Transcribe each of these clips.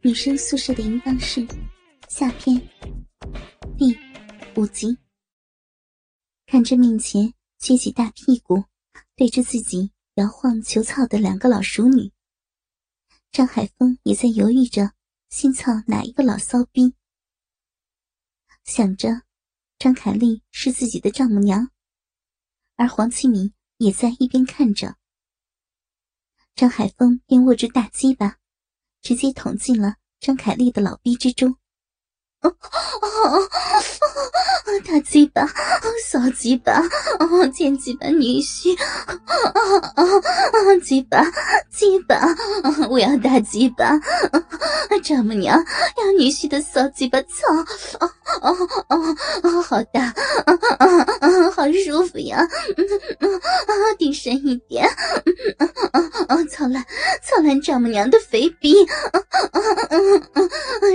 女生宿舍的淫荡室下篇第五集。看着面前撅起大屁股对着自己摇晃求操的两个老熟女，张海峰也在犹豫着先操哪一个老骚逼。想着张凯丽是自己的丈母娘，而黄启明也在一边看着。张海峰便握住大鸡巴。直接捅进了张凯丽的老逼之中。大鸡巴，小鸡巴，贱鸡巴女婿，鸡巴，鸡巴，我要大鸡巴，丈母娘要女婿的小鸡巴操，哦哦哦哦，好大，啊啊啊好舒服呀，顶深一点，操烂，操烂丈母娘的肥逼，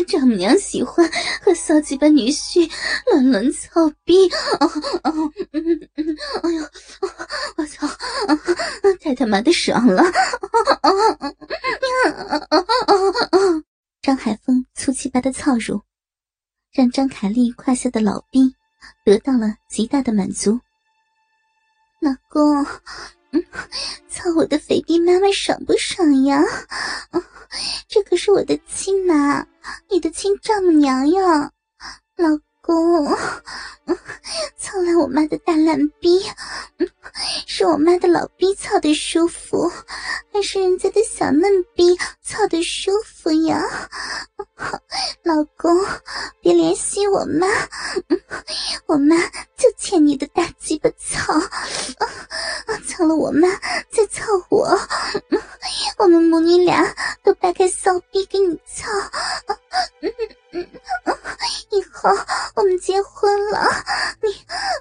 丈母娘喜欢。和骚鸡巴女婿乱伦操逼，哦哦嗯嗯，哎呦，我操，太他妈的爽了！张海峰粗鸡巴的操乳，让张凯丽胯下的老逼得到了极大的满足。老公，嗯操我的肥逼妈妈爽不爽呀？这可是我的亲妈，你的亲丈母娘呀，老公，操烂我妈的大烂逼，是我妈的老逼操的舒服，还是人家的小嫩逼操的舒服呀？老公，别联系我妈，我妈就欠你的大鸡巴操，操了我妈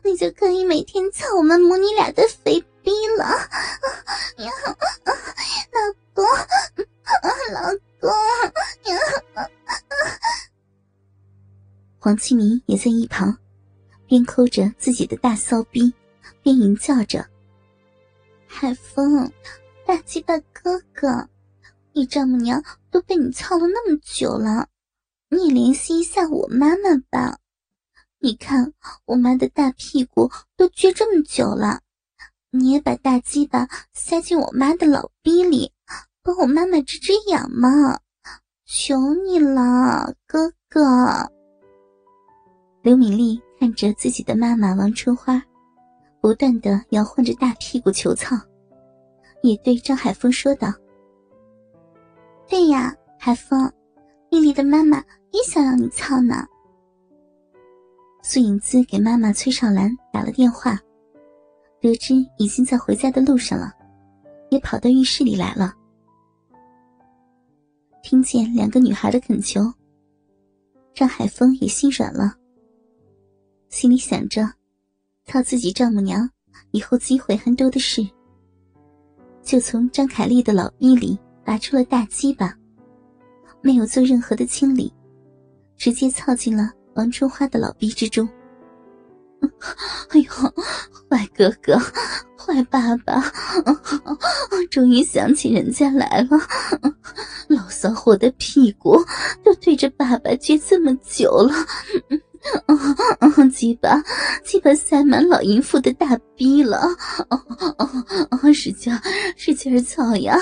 你就可以每天操我们母女俩的肥逼了，老公，老公。黄启明也在一旁，边抠着自己的大骚逼，边吟叫着：“海风，大鸡巴哥哥，你丈母娘都被你操了那么久了，你也联系一下我妈妈吧。你看我妈的大屁股都撅这么久了，你也把大鸡巴塞进我妈的老逼里，帮我妈妈止止痒嘛！求你了，哥哥。”刘敏丽看着自己的妈妈王春花，不断的摇晃着大屁股求操，也对张海峰说道：“对呀，海峰，丽丽的妈妈也想让你操呢。”苏影姿给妈妈崔少兰打了电话，得知已经在回家的路上了，也跑到浴室里来了。听见两个女孩的恳求，张海峰也心软了。心里想着，靠自己丈母娘以后机会还多的是，就从张凯丽的老逼里拔出了大鸡巴，没有做任何的清理，直接操进了王春花的老逼之中。哎呦，坏哥哥，坏爸爸，终于想起人家来了，老骚货的屁股都对着爸爸撅这么久了。啊！鸡巴，鸡巴塞满老淫妇的大逼了！啊！使劲，使劲操呀！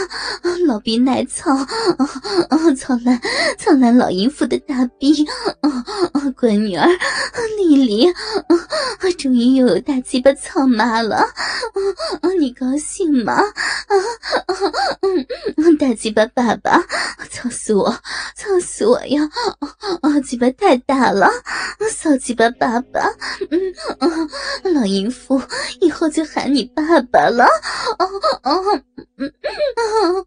老逼耐操！啊啊！操烂，操烂老淫妇的大逼！啊啊！闺女儿，丽丽，啊，终于又有大鸡巴操妈了！啊啊！你高兴吗？啊啊！鸡巴爸爸，操死我，操死我呀！啊啊！鸡巴太大了！骚鸡巴爸爸，嗯嗯，老淫妇以后就喊你爸爸了。哦哦，嗯嗯。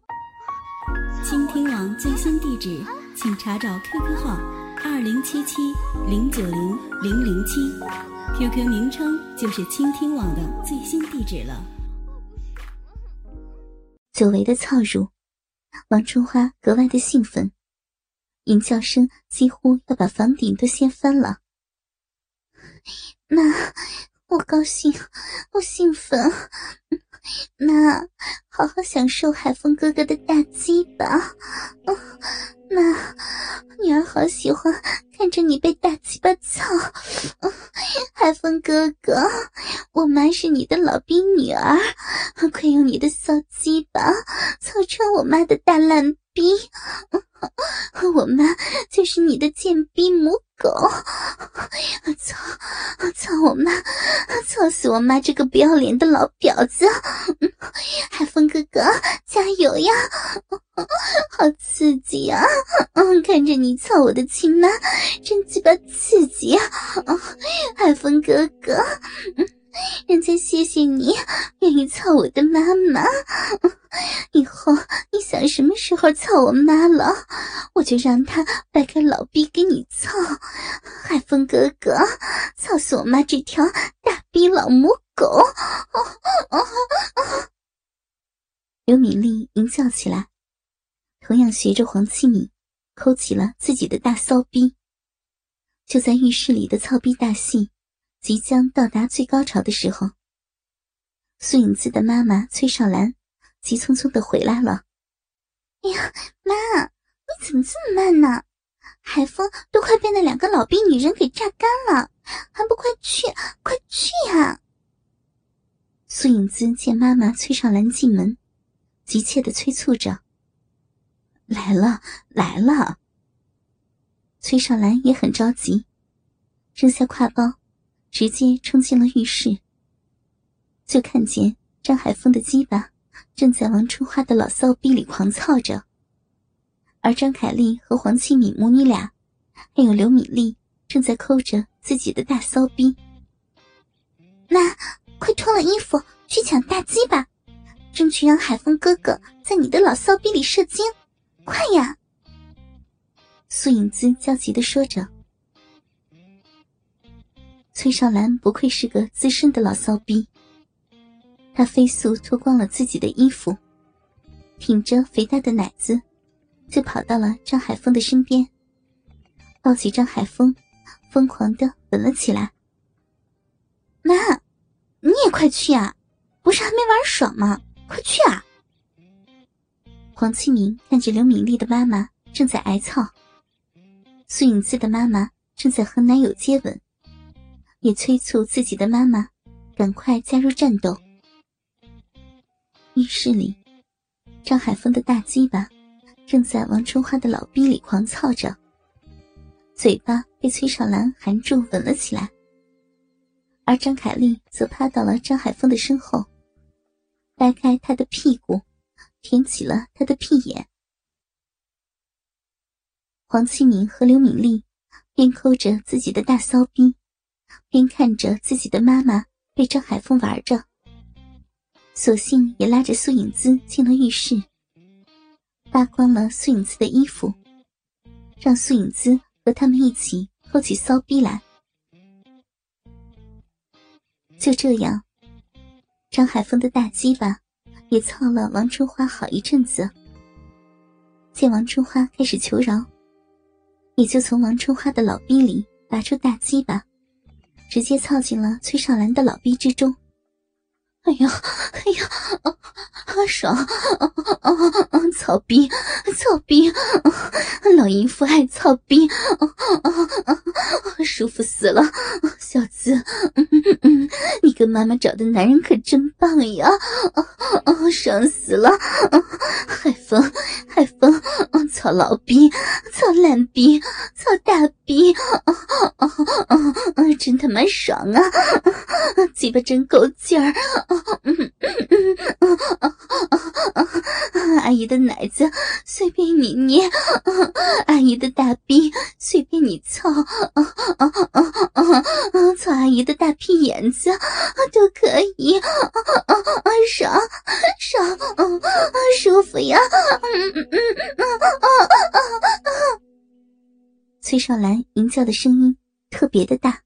倾听网最新地址，请查找 QQ 号二零七七零九零零零七，QQ 名称就是倾听网的最新地址了。久违的操乳，王春花格外的兴奋，淫叫声几乎要把房顶都掀翻了。妈，我高兴，我兴奋。妈，好好享受海风哥哥的大鸡巴。妈，好喜欢看着你被大鸡巴操，海风哥哥，我妈是你的老逼女儿，快用你的骚鸡巴操穿我妈的大烂逼，我妈就是你的贱逼母狗，操操我妈，操死我妈这个不要脸的老婊子，海风哥哥加油呀！好刺激呀！嗯，看着你操我的亲妈，真鸡巴刺激呀！海风哥哥，人家谢谢你愿意操我的妈妈。以后想什么时候操我妈了，我就让他掰开老逼给你操。海风哥哥，操死我妈这条大逼老母狗！刘敏丽淫叫起来。同样学着黄七敏，抠起了自己的大骚逼。就在浴室里的操逼大戏即将到达最高潮的时候，苏影姿的妈妈崔少兰急匆匆的回来了。哎呀，妈，你怎么这么慢呢？海风都快被那两个老逼女人给榨干了，还不快去，快去呀！苏影姿见妈妈崔少兰进门，急切的催促着。来了，来了。崔少兰也很着急，扔下挎包，直接冲进了浴室。就看见张海峰的鸡巴正在王春花的老骚逼里狂操着，而张凯丽和黄庆敏母女俩，还有刘敏丽正在抠着自己的大骚逼。妈，快脱了衣服去抢大鸡吧，争取让海峰哥哥在你的老骚逼里射精。快呀！苏影姿焦急的说着。崔少兰不愧是个资深的老骚逼，他飞速脱光了自己的衣服，挺着肥大的奶子，就跑到了张海峰的身边，抱起张海峰，疯狂的吻了起来。妈，你也快去啊！不是还没玩爽吗？快去啊！黄清明看着刘敏丽的妈妈正在挨操，苏影姿的妈妈正在和男友接吻，也催促自己的妈妈赶快加入战斗。浴室里，张海峰的大鸡巴正在王春花的老逼里狂操着，嘴巴被崔少兰含住吻了起来，而张凯丽则趴到了张海峰的身后，掰开他的屁股。舔起了他的屁眼，黄启明和刘敏丽边抠着自己的大骚逼，边看着自己的妈妈被张海峰玩着，索性也拉着苏影姿进了浴室，扒光了苏影姿的衣服，让苏影姿和他们一起抠起骚逼来。就这样，张海峰的大鸡巴。也操了王春花好一阵子，见王春花开始求饶，也就从王春花的老逼里拔出大鸡巴，直接操进了崔少兰的老逼之中。哎呀，哎呀，啊爽，啊啊啊！操逼，操逼，老淫妇爱操逼，啊啊啊！舒服死了，小子，嗯嗯，你跟妈妈找的男人可真棒呀，啊啊，爽死了，海风，海风，操老逼，操烂逼，操大逼，啊啊啊啊！真他妈爽啊，鸡巴真够劲儿。阿姨的奶子随便你捏，阿姨的大逼随便你操，操阿姨的大屁眼子都可以，爽爽，舒服呀！崔少兰淫叫的声音特别的大。